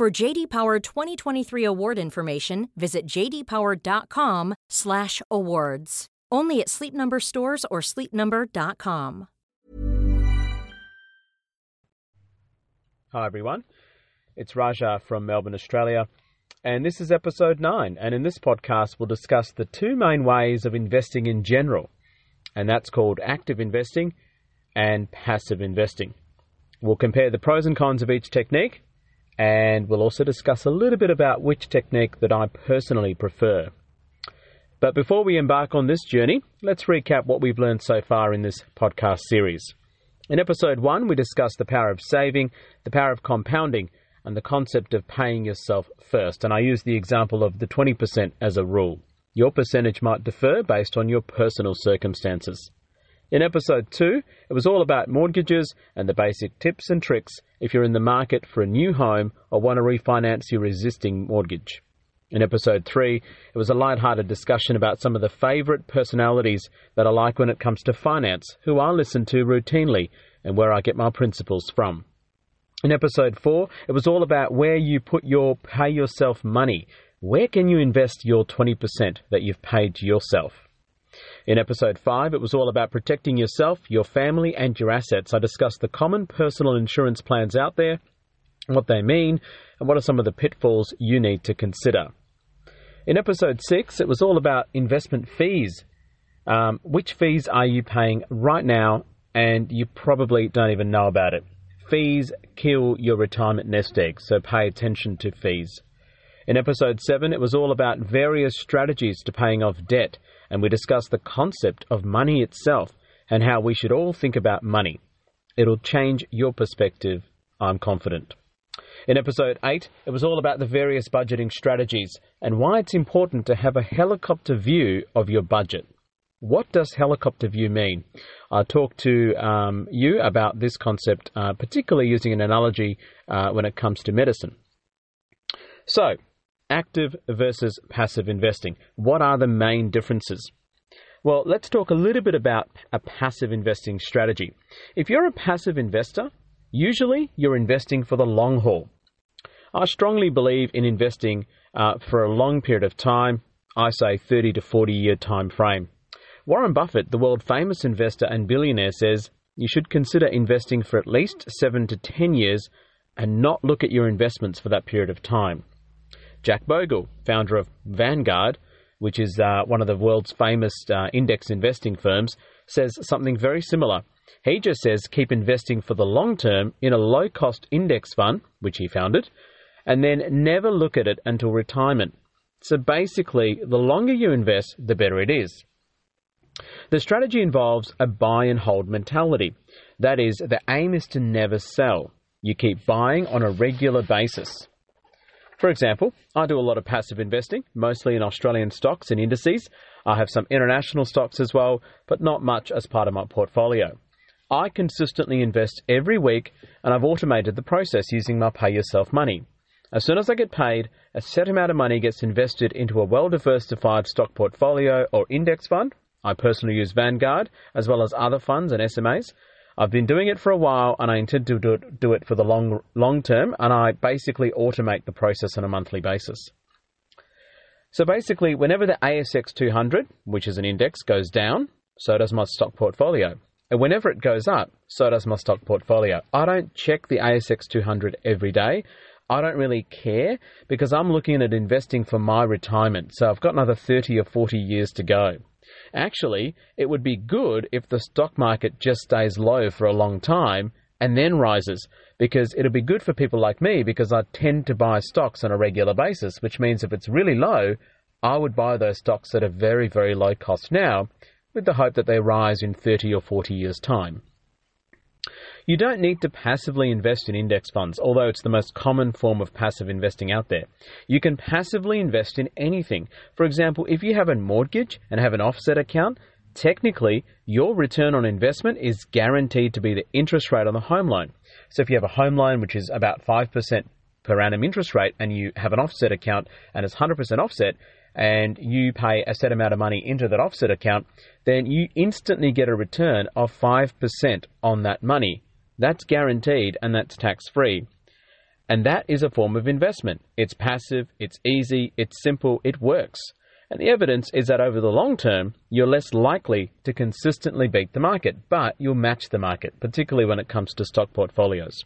For JD Power 2023 award information, visit jdpower.com/awards. Only at Sleep Number stores or sleepnumber.com. Hi everyone, it's Raja from Melbourne, Australia, and this is episode 9. And in this podcast, we'll discuss the two main ways of investing in general, and that's called active investing and passive investing. We'll compare the pros and cons of each technique and we'll also discuss a little bit about which technique that I personally prefer. But before we embark on this journey, let's recap what we've learned so far in this podcast series. In episode 1, we discussed the power of saving, the power of compounding, and the concept of paying yourself first. And I used the example of the 20% as a rule. Your percentage might differ based on your personal circumstances. In episode 2, it was all about mortgages and the basic tips and tricks if you're in the market for a new home or want to refinance your existing mortgage. In episode 3, it was a light-hearted discussion about some of the favourite personalities that I like when it comes to finance, who I listen to routinely, and where I get my principles from. In episode 4, it was all about where you put your pay yourself money. Where can you invest your 20% that you've paid yourself? In episode 5, it was all about protecting yourself, your family, and your assets. I discussed the common personal insurance plans out there, what they mean, and what are some of the pitfalls you need to consider. In episode 6, it was all about investment fees. Um, which fees are you paying right now, and you probably don't even know about it? Fees kill your retirement nest egg, so pay attention to fees. In episode 7, it was all about various strategies to paying off debt and we discuss the concept of money itself and how we should all think about money. It'll change your perspective, I'm confident. In episode 8, it was all about the various budgeting strategies and why it's important to have a helicopter view of your budget. What does helicopter view mean? I talked to um, you about this concept, uh, particularly using an analogy uh, when it comes to medicine. So, active versus passive investing. What are the main differences? Well, let's talk a little bit about a passive investing strategy. If you're a passive investor, usually you're investing for the long haul. I strongly believe in investing uh, for a long period of time, I say 30 to 40 year time frame. Warren Buffett, the world famous investor and billionaire, says you should consider investing for at least 7 to 10 years and not look at your investments for that period of time. Jack Bogle, founder of Vanguard, which is uh, one of the world's famous uh, index investing firms, says something very similar. He just says keep investing for the long term in a low cost index fund, which he founded, and then never look at it until retirement. So basically, the longer you invest, the better it is. The strategy involves a buy and hold mentality. That is, the aim is to never sell. You keep buying on a regular basis. For example, I do a lot of passive investing, mostly in Australian stocks and indices. I have some international stocks as well, but not much as part of my portfolio. I consistently invest every week and I've automated the process using my pay yourself money. As soon as I get paid, a set amount of money gets invested into a well diversified stock portfolio or index fund. I personally use Vanguard as well as other funds and SMAs. I've been doing it for a while and I intend to do it, do it for the long, long term, and I basically automate the process on a monthly basis. So basically, whenever the ASX 200, which is an index, goes down, so does my stock portfolio. And whenever it goes up, so does my stock portfolio. I don't check the ASX 200 every day. I don't really care because I'm looking at investing for my retirement. So I've got another 30 or 40 years to go. Actually, it would be good if the stock market just stays low for a long time and then rises because it'll be good for people like me because I tend to buy stocks on a regular basis, which means if it's really low, I would buy those stocks at a very, very low cost now with the hope that they rise in 30 or 40 years' time. You don't need to passively invest in index funds, although it's the most common form of passive investing out there. You can passively invest in anything. For example, if you have a mortgage and have an offset account, technically your return on investment is guaranteed to be the interest rate on the home loan. So if you have a home loan which is about 5% per annum interest rate and you have an offset account and it's 100% offset, and you pay a set amount of money into that offset account, then you instantly get a return of 5% on that money. That's guaranteed and that's tax free. And that is a form of investment. It's passive, it's easy, it's simple, it works. And the evidence is that over the long term, you're less likely to consistently beat the market, but you'll match the market, particularly when it comes to stock portfolios.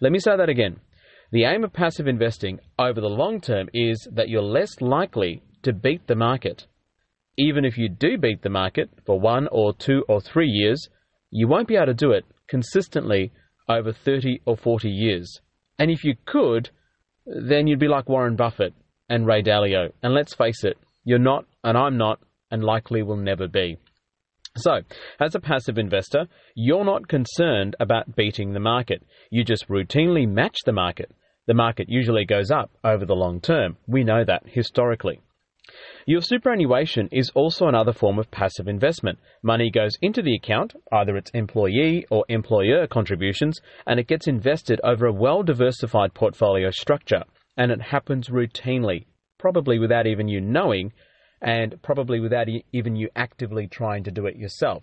Let me say that again. The aim of passive investing over the long term is that you're less likely to beat the market. Even if you do beat the market for one or two or three years, you won't be able to do it consistently over 30 or 40 years. And if you could, then you'd be like Warren Buffett and Ray Dalio. And let's face it, you're not, and I'm not, and likely will never be. So, as a passive investor, you're not concerned about beating the market. You just routinely match the market the market usually goes up over the long term. We know that historically. Your superannuation is also another form of passive investment. Money goes into the account, either it's employee or employer contributions, and it gets invested over a well diversified portfolio structure. And it happens routinely, probably without even you knowing, and probably without even you actively trying to do it yourself.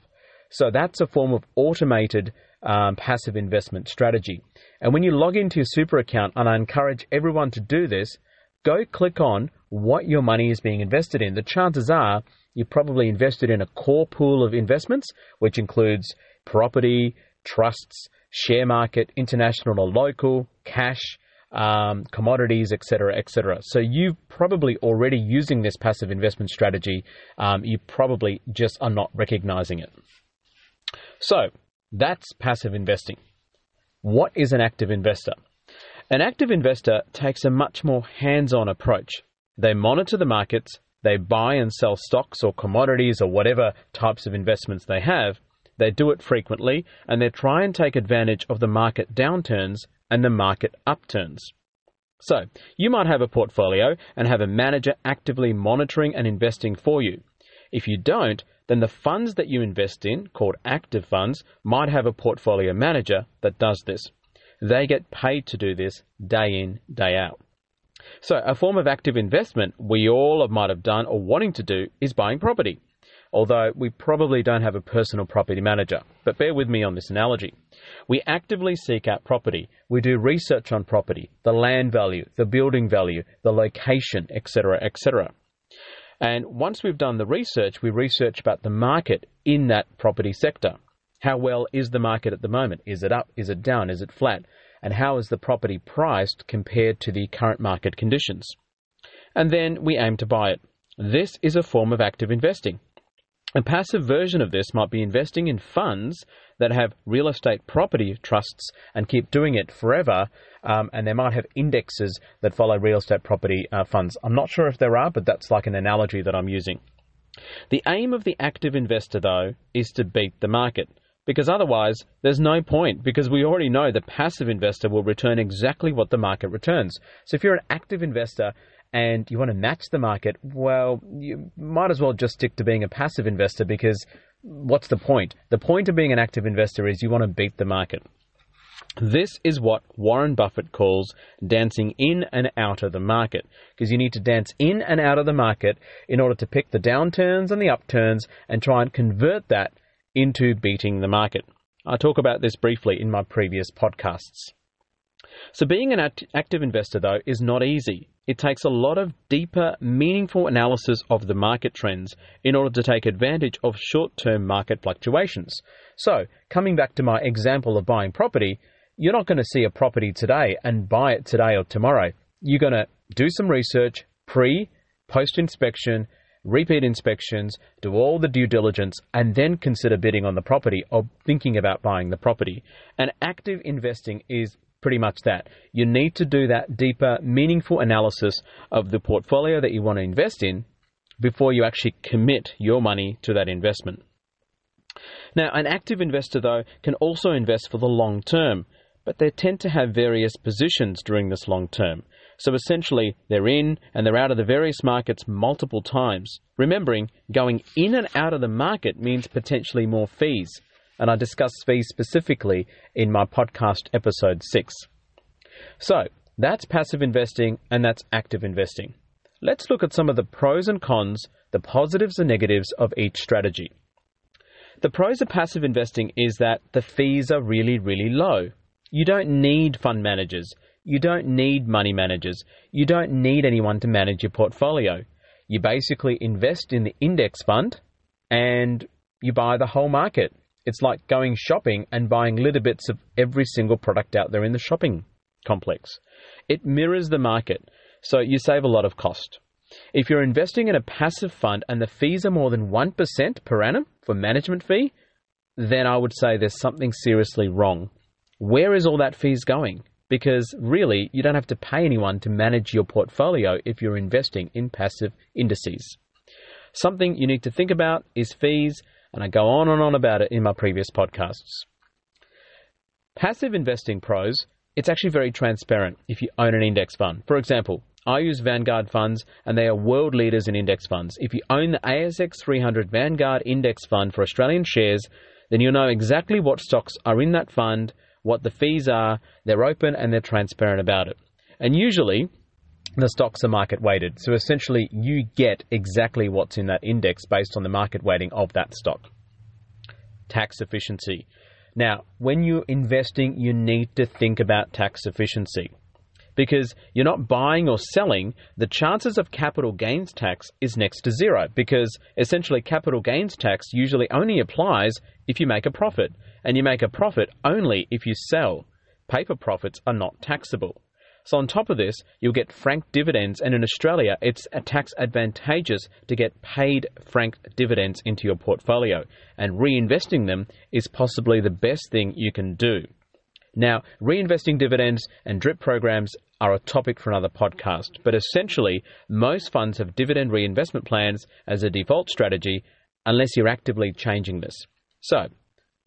So that's a form of automated um, passive investment strategy. And when you log into your super account, and I encourage everyone to do this, go click on what your money is being invested in. The chances are you probably invested in a core pool of investments, which includes property, trusts, share market, international or local, cash, um, commodities, etc., etc. So you're probably already using this passive investment strategy. Um, you probably just are not recognizing it. So that's passive investing. What is an active investor? An active investor takes a much more hands on approach. They monitor the markets, they buy and sell stocks or commodities or whatever types of investments they have. They do it frequently and they try and take advantage of the market downturns and the market upturns. So, you might have a portfolio and have a manager actively monitoring and investing for you. If you don't, then the funds that you invest in, called active funds, might have a portfolio manager that does this. They get paid to do this day in, day out. So, a form of active investment we all might have done or wanting to do is buying property. Although we probably don't have a personal property manager. But bear with me on this analogy. We actively seek out property. We do research on property, the land value, the building value, the location, etc., etc. And once we've done the research, we research about the market in that property sector. How well is the market at the moment? Is it up? Is it down? Is it flat? And how is the property priced compared to the current market conditions? And then we aim to buy it. This is a form of active investing. A passive version of this might be investing in funds that have real estate property trusts and keep doing it forever, um, and they might have indexes that follow real estate property uh, funds. I'm not sure if there are, but that's like an analogy that I'm using. The aim of the active investor, though, is to beat the market. Because otherwise, there's no point, because we already know the passive investor will return exactly what the market returns. So if you're an active investor and you want to match the market, well, you might as well just stick to being a passive investor because what's the point? The point of being an active investor is you want to beat the market. This is what Warren Buffett calls dancing in and out of the market, because you need to dance in and out of the market in order to pick the downturns and the upturns and try and convert that into beating the market. I talk about this briefly in my previous podcasts. So, being an act- active investor, though, is not easy. It takes a lot of deeper, meaningful analysis of the market trends in order to take advantage of short term market fluctuations. So, coming back to my example of buying property, you're not going to see a property today and buy it today or tomorrow. You're going to do some research pre, post inspection, repeat inspections, do all the due diligence, and then consider bidding on the property or thinking about buying the property. And active investing is pretty much that. You need to do that deeper, meaningful analysis of the portfolio that you want to invest in before you actually commit your money to that investment. Now, an active investor, though, can also invest for the long term, but they tend to have various positions during this long term. So essentially, they're in and they're out of the various markets multiple times. Remembering, going in and out of the market means potentially more fees, and I discuss fees specifically in my podcast episode 6. So, that's passive investing and that's active investing. Let's look at some of the pros and cons, the positives and negatives of each strategy. The pros of passive investing is that the fees are really, really low. You don't need fund managers. You don't need money managers. You don't need anyone to manage your portfolio. You basically invest in the index fund and you buy the whole market. It's like going shopping and buying little bits of every single product out there in the shopping complex. It mirrors the market, so you save a lot of cost. If you're investing in a passive fund and the fees are more than 1% per annum for management fee, then I would say there's something seriously wrong. Where is all that fees going? Because really, you don't have to pay anyone to manage your portfolio if you're investing in passive indices. Something you need to think about is fees, and I go on and on about it in my previous podcasts. Passive investing pros, it's actually very transparent if you own an index fund. For example, I use Vanguard funds and they are world leaders in index funds. If you own the ASX 300 Vanguard index fund for Australian shares, then you'll know exactly what stocks are in that fund, what the fees are, they're open and they're transparent about it. And usually, the stocks are market weighted. So essentially, you get exactly what's in that index based on the market weighting of that stock. Tax efficiency. Now, when you're investing, you need to think about tax efficiency. Because you're not buying or selling, the chances of capital gains tax is next to zero. Because essentially, capital gains tax usually only applies if you make a profit and you make a profit only if you sell. Paper profits are not taxable. So, on top of this, you'll get franked dividends, and in Australia, it's tax advantageous to get paid franked dividends into your portfolio, and reinvesting them is possibly the best thing you can do. Now, reinvesting dividends and DRIP programs are a topic for another podcast, but essentially, most funds have dividend reinvestment plans as a default strategy unless you're actively changing this. So,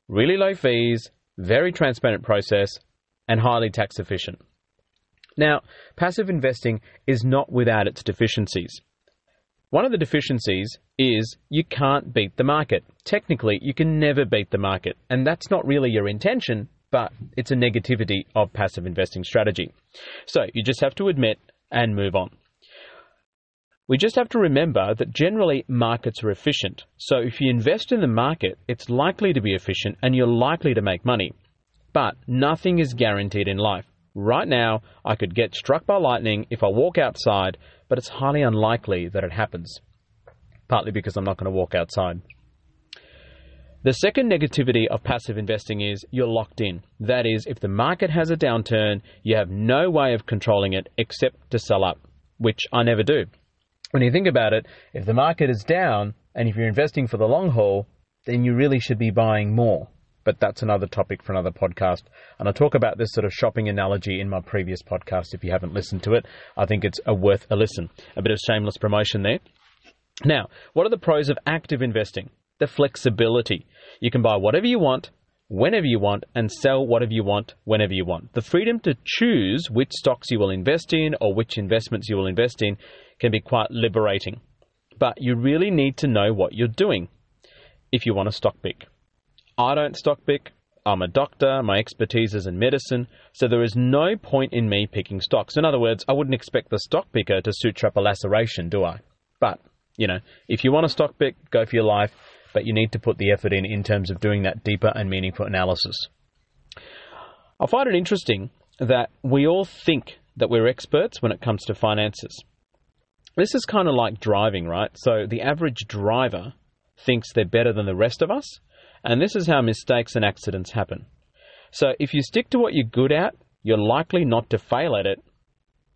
really low fees, very transparent process, and highly tax efficient. Now, passive investing is not without its deficiencies. One of the deficiencies is you can't beat the market. Technically, you can never beat the market, and that's not really your intention, but it's a negativity of passive investing strategy. So you just have to admit and move on. We just have to remember that generally markets are efficient. So if you invest in the market, it's likely to be efficient and you're likely to make money. But nothing is guaranteed in life. Right now, I could get struck by lightning if I walk outside, but it's highly unlikely that it happens. Partly because I'm not going to walk outside. The second negativity of passive investing is you're locked in. That is, if the market has a downturn, you have no way of controlling it except to sell up, which I never do. When you think about it, if the market is down and if you're investing for the long haul, then you really should be buying more. But that's another topic for another podcast. And I talk about this sort of shopping analogy in my previous podcast. If you haven't listened to it, I think it's a worth a listen. A bit of shameless promotion there. Now, what are the pros of active investing? The flexibility. You can buy whatever you want, whenever you want, and sell whatever you want, whenever you want. The freedom to choose which stocks you will invest in or which investments you will invest in can be quite liberating. But you really need to know what you're doing if you want to stock pick. I don't stock pick. I'm a doctor, my expertise is in medicine, so there is no point in me picking stocks. In other words, I wouldn't expect the stock picker to suture up a laceration, do I? But, you know, if you want to stock pick, go for your life but you need to put the effort in in terms of doing that deeper and meaningful analysis. I find it interesting that we all think that we're experts when it comes to finances. This is kind of like driving, right? So the average driver thinks they're better than the rest of us, and this is how mistakes and accidents happen. So if you stick to what you're good at, you're likely not to fail at it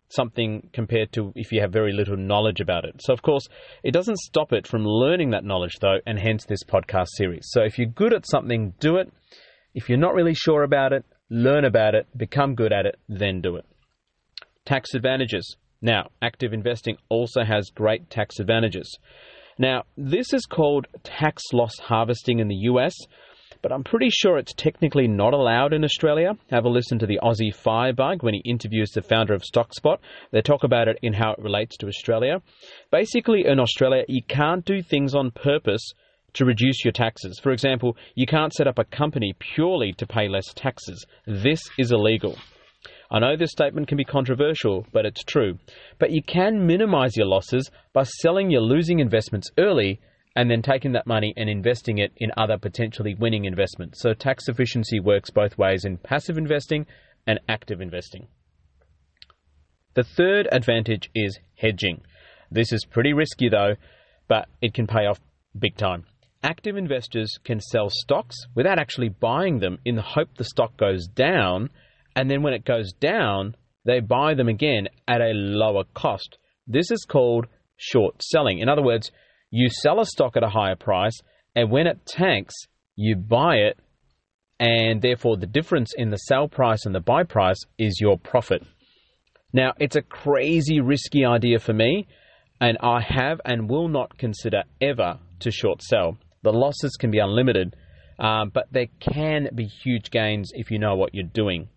something compared to if you have very little knowledge about it. So, of course, it doesn't stop it from learning that knowledge, though, and hence this podcast series. So, if you're good at something, do it. If you're not really sure about it, learn about it, become good at it, then do it. Tax advantages. Now, active investing also has great tax advantages. Now, this is called tax loss harvesting in the US, but I'm pretty sure it's technically not allowed in Australia. Have a listen to the Aussie Firebug when he interviews the founder of StockSpot. They talk about it in how it relates to Australia. Basically, in Australia, you can't do things on purpose to reduce your taxes. For example, you can't set up a company purely to pay less taxes. This is illegal. I know this statement can be controversial, but it's true. But you can minimize your losses by selling your losing investments early and then taking that money and investing it in other potentially winning investments. So tax efficiency works both ways in passive investing and active investing. The third advantage is hedging. This is pretty risky though, but it can pay off big time. Active investors can sell stocks without actually buying them in the hope the stock goes down and then when it goes down, they buy them again at a lower cost. This is called short selling. In other words, you sell a stock at a higher price, and when it tanks, you buy it, and therefore the difference in the sell price and the buy price is your profit. Now, it's a crazy risky idea for me, and I have and will not consider ever to short sell. The losses can be unlimited, um, but there can be huge gains if you know what you're doing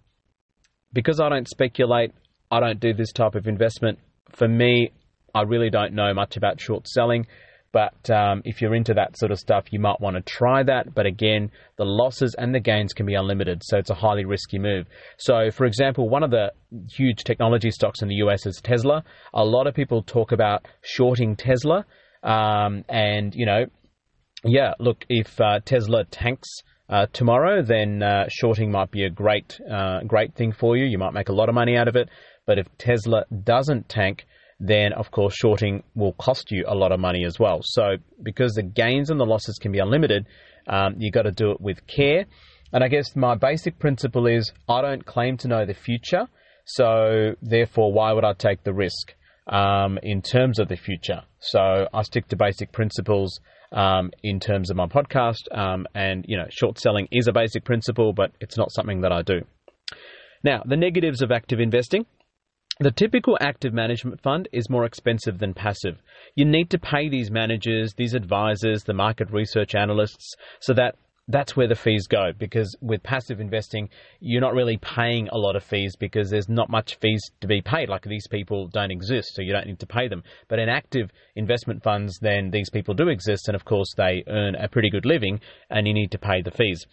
because I don't speculate, I don't do this type of investment. For me, I really don't know much about short selling. But um, if you're into that sort of stuff, you might want to try that. But again, the losses and the gains can be unlimited, so it's a highly risky move. So, for example, one of the huge technology stocks in the US is Tesla. A lot of people talk about shorting Tesla, um, and you know, yeah, look, if uh, Tesla tanks uh, tomorrow, then uh, shorting might be a great, uh, great thing for you. You might make a lot of money out of it. But if Tesla doesn't tank, then of course shorting will cost you a lot of money as well. So because the gains and the losses can be unlimited, um, you got to do it with care. And I guess my basic principle is I don't claim to know the future, so therefore why would I take the risk um, in terms of the future? So I stick to basic principles um, in terms of my podcast. Um, and, you know, short selling is a basic principle, but it's not something that I do. Now, the negatives of active investing. The typical active management fund is more expensive than passive. You need to pay these managers, these advisors, the market research analysts, so that that's where the fees go because with passive investing, you're not really paying a lot of fees because there's not much fees to be paid. Like these people don't exist, so you don't need to pay them. But in active investment funds, then these people do exist, and of course, they earn a pretty good living, and you need to pay the fees.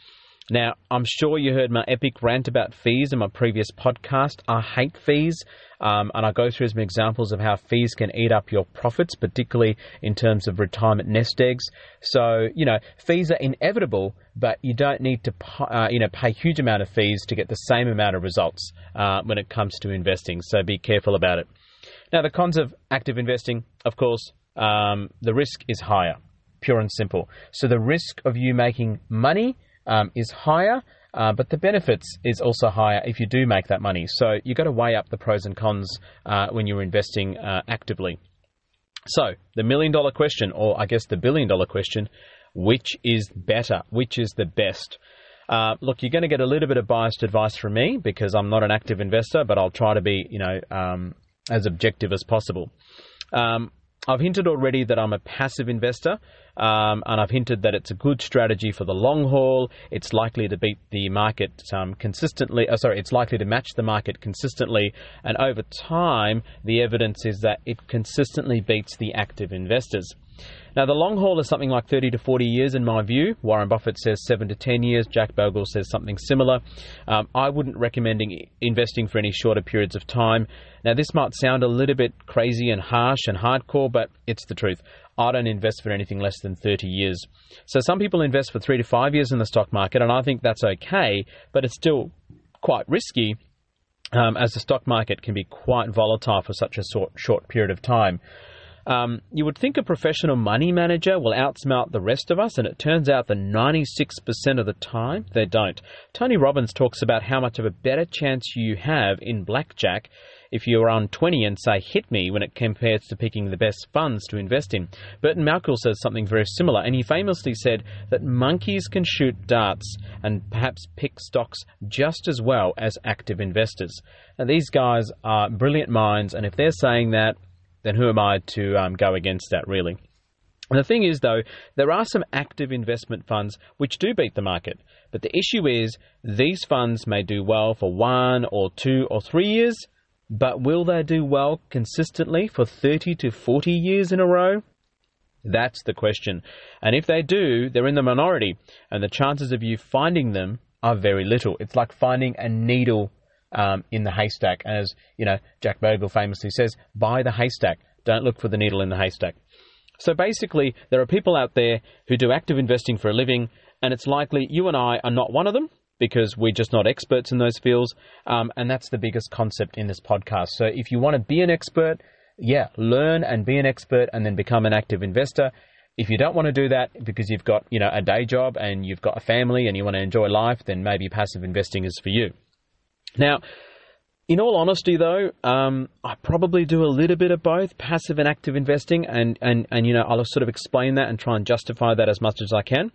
Now, I'm sure you heard my epic rant about fees in my previous podcast. I hate fees, um, and I go through some examples of how fees can eat up your profits, particularly in terms of retirement nest eggs. So, you know, fees are inevitable, but you don't need to, uh, you know, pay huge amount of fees to get the same amount of results uh, when it comes to investing. So be careful about it. Now, the cons of active investing, of course, um, the risk is higher, pure and simple. So the risk of you making money um, is higher, uh, but the benefits is also higher if you do make that money. So you've got to weigh up the pros and cons uh, when you're investing uh, actively. So the million dollar question, or I guess the billion dollar question, which is better? Which is the best? Uh, look, you're going to get a little bit of biased advice from me because I'm not an active investor, but I'll try to be, you know, um, as objective as possible. Um, I've hinted already that I'm a passive investor, um, and I've hinted that it's a good strategy for the long haul. It's likely to beat the market um, consistently. Uh, sorry, it's likely to match the market consistently, and over time, the evidence is that it consistently beats the active investors. Now, the long haul is something like 30 to 40 years in my view. Warren Buffett says 7 to 10 years. Jack Bogle says something similar. Um, I wouldn't recommend investing for any shorter periods of time. Now, this might sound a little bit crazy and harsh and hardcore, but it's the truth. I don't invest for anything less than 30 years. So some people invest for three to five years in the stock market, and I think that's okay, but it's still quite risky. Um, as the stock market can be quite volatile for such a short, short period of time. Um, you would think a professional money manager will outsmart the rest of us, and it turns out that 96% of the time they don't. Tony Robbins talks about how much of a better chance you have in blackjack if you're on 20 and say hit me when it compares to picking the best funds to invest in. Burton Malkiel says something very similar, and he famously said that monkeys can shoot darts and perhaps pick stocks just as well as active investors. Now, these guys are brilliant minds, and if they're saying that, then who am I to um, go against that, really? And the thing is, though, there are some active investment funds which do beat the market. But the issue is, these funds may do well for one or two or three years, but will they do well consistently for 30 to 40 years in a row? That's the question. And if they do, they're in the minority, and the chances of you finding them are very little. It's like finding a needle um, in the haystack. As you know, Jack Bogle famously says, "Buy the haystack. Don't look for the needle in the haystack." So basically, there are people out there who do active investing for a living, and it's likely you and I are not one of them because we're just not experts in those fields. Um, and that's the biggest concept in this podcast. So if you want to be an expert, yeah, learn and be an expert and then become an active investor. If you don't want to do that because you've got, you know, a day job and you've got a family and you want to enjoy life, then maybe passive investing is for you. Now, in all honesty, though, um, I probably do a little bit of both, passive and active investing, and, and, and you know I'll sort of explain that and try and justify that as much as I can.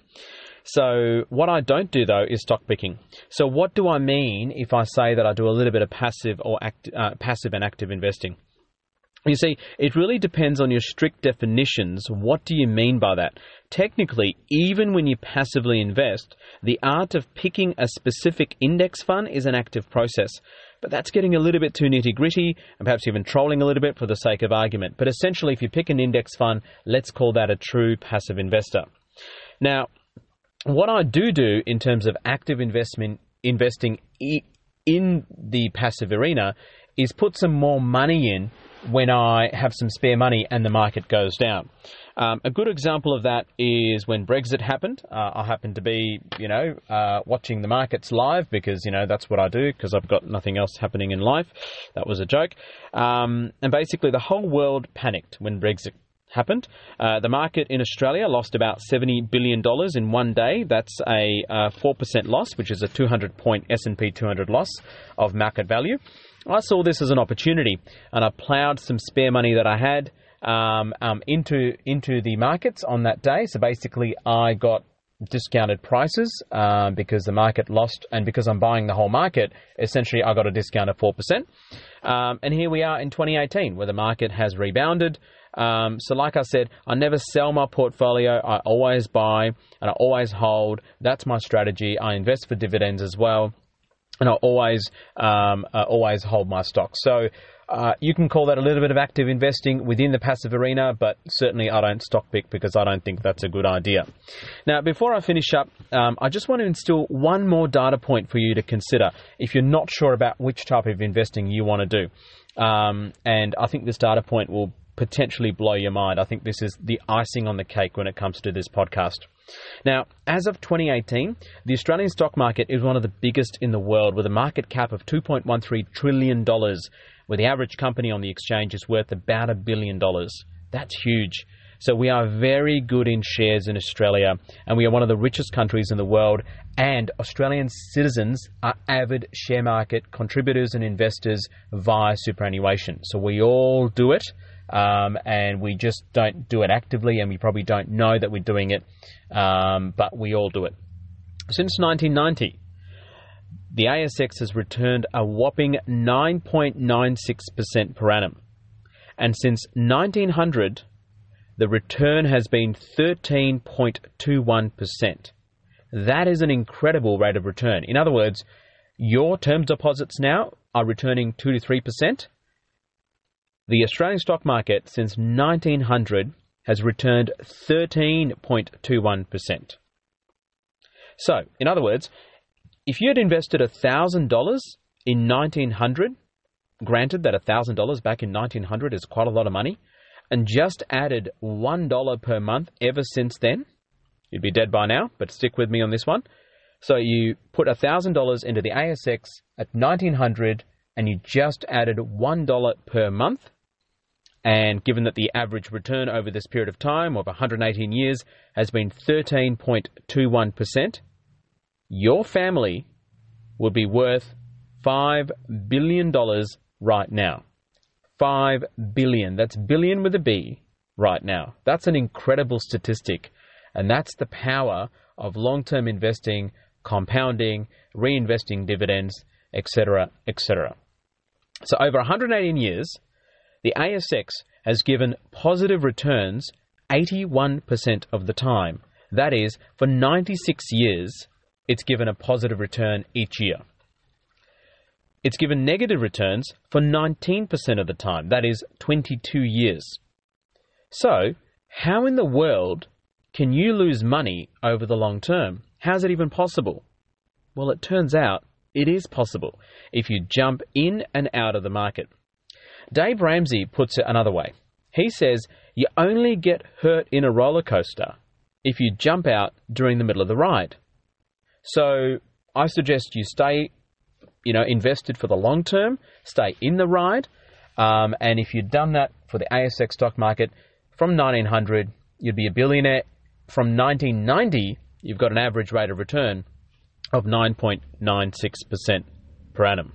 So what I don't do though is stock picking. So what do I mean if I say that I do a little bit of passive or act, uh, passive and active investing? You see, it really depends on your strict definitions. What do you mean by that? Technically, even when you passively invest, the art of picking a specific index fund is an active process. But that's getting a little bit too nitty gritty and perhaps even trolling a little bit for the sake of argument. But essentially, if you pick an index fund, let's call that a true passive investor. Now, what I do do in terms of active investment investing in the passive arena is put some more money in when I have some spare money and the market goes down. Um, a good example of that is when Brexit happened. Uh, I happened to be, you know, uh, watching the markets live because, you know, that's what I do because I've got nothing else happening in life. That was a joke. Um, and basically, the whole world panicked when Brexit happened. Uh, the market in Australia lost about $70 billion in one day. That's a uh, 4% loss, which is a 200 point S&P 200 loss of market value. I saw this as an opportunity and I ploughed some spare money that I had um, um, into, into the markets on that day. So basically, I got discounted prices um, because the market lost, and because I'm buying the whole market, essentially I got a discount of 4%. Um, and here we are in 2018, where the market has rebounded. Um, so, like I said, I never sell my portfolio. I always buy and I always hold. That's my strategy. I invest for dividends as well, and I always um, uh, always hold my stock. So. Uh, you can call that a little bit of active investing within the passive arena, but certainly I don't stock pick because I don't think that's a good idea. Now, before I finish up, um, I just want to instill one more data point for you to consider if you're not sure about which type of investing you want to do. Um, and I think this data point will potentially blow your mind. I think this is the icing on the cake when it comes to this podcast. Now, as of 2018, the Australian stock market is one of the biggest in the world with a market cap of $2.13 trillion, where the average company on the exchange is worth about a billion dollars. That's huge. So we are very good in shares in Australia, and we are one of the richest countries in the world. And Australian citizens are avid share market contributors and investors via superannuation. So we all do it um, and we just don't do it actively, and we probably don't know that we're doing it, um, but we all do it. Since 1990, the ASX has returned a whopping 9.96% per annum. And since 1900, the return has been 13.21%. That is an incredible rate of return. In other words, your term deposits now are returning 2 to 3%, the Australian stock market since 1900 has returned 13.21%. So, in other words, if you had invested $1,000 in 1900, granted that $1,000 back in 1900 is quite a lot of money, and just added $1 per month ever since then, you'd be dead by now, but stick with me on this one. So you put $1,000 into the ASX at 1900 and you just added $1 per month, and given that the average return over this period of time of 118 years has been 13.21%, your family would be worth $5 billion right now. 5 billion. That's billion with a B right now. That's an incredible statistic. And that's the power of long term investing, compounding, reinvesting dividends, etc., etc. So, over 118 years, the ASX has given positive returns 81% of the time. That is, for 96 years, it's given a positive return each year. It's given negative returns for 19% of the time. That is 22 years. So, how in the world can you lose money over the long term? How's it even possible? Well, it turns out it is possible if you jump in and out of the market. Dave Ramsey puts it another way. He says you only get hurt in a roller coaster if you jump out during the middle of the ride. So I suggest you stay, you know, invested for the long term, stay in the ride, um, and if you'd done that for the ASX stock market from 1900, you'd be a billionaire. From 1990, you've got an average rate of return of 9.96% per annum.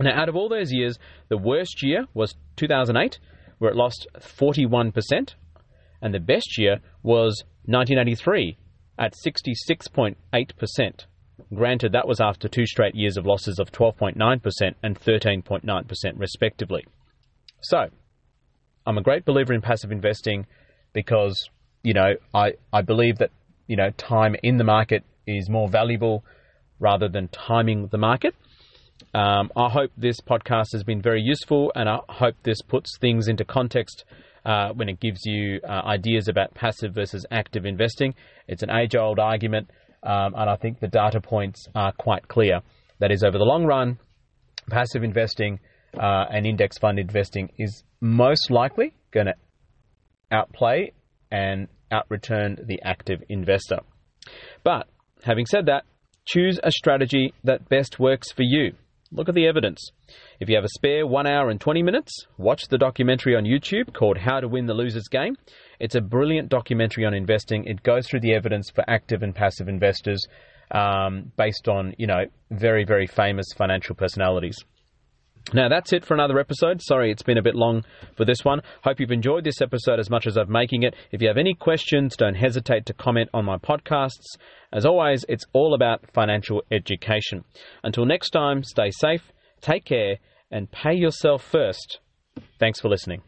Now, out of all those years, the worst year was 2008, where it lost 41%, and the best year was 1983 at 66.8%. Granted, that was after two straight years of losses of 12.9% and 13.9%, respectively. So, I'm a great believer in passive investing because, you know, I, I believe that, you know, time in the market is more valuable rather than timing the market. Um, I hope this podcast has been very useful, and I hope this puts things into context uh, when it gives you uh, ideas about passive versus active investing. It's an age old argument, um, and I think the data points are quite clear. That is, over the long run, passive investing uh, and index fund investing is most likely going to outplay and outreturn the active investor. But having said that, choose a strategy that best works for you. Look at the evidence. If you have a spare 1 hour and 20 minutes, watch the documentary on YouTube called How to Win the Loser's Game. It's a brilliant documentary on investing. It goes through the evidence for active and passive investors um, based on, you know, very, very famous financial personalities. Now, that's it for another episode. Sorry, it's been a bit long for this one. Hope you've enjoyed this episode as much as I'm making it. If you have any questions, don't hesitate to comment on my podcasts. As always, it's all about financial education. Until next time, stay safe, take care, and pay yourself first. Thanks for listening.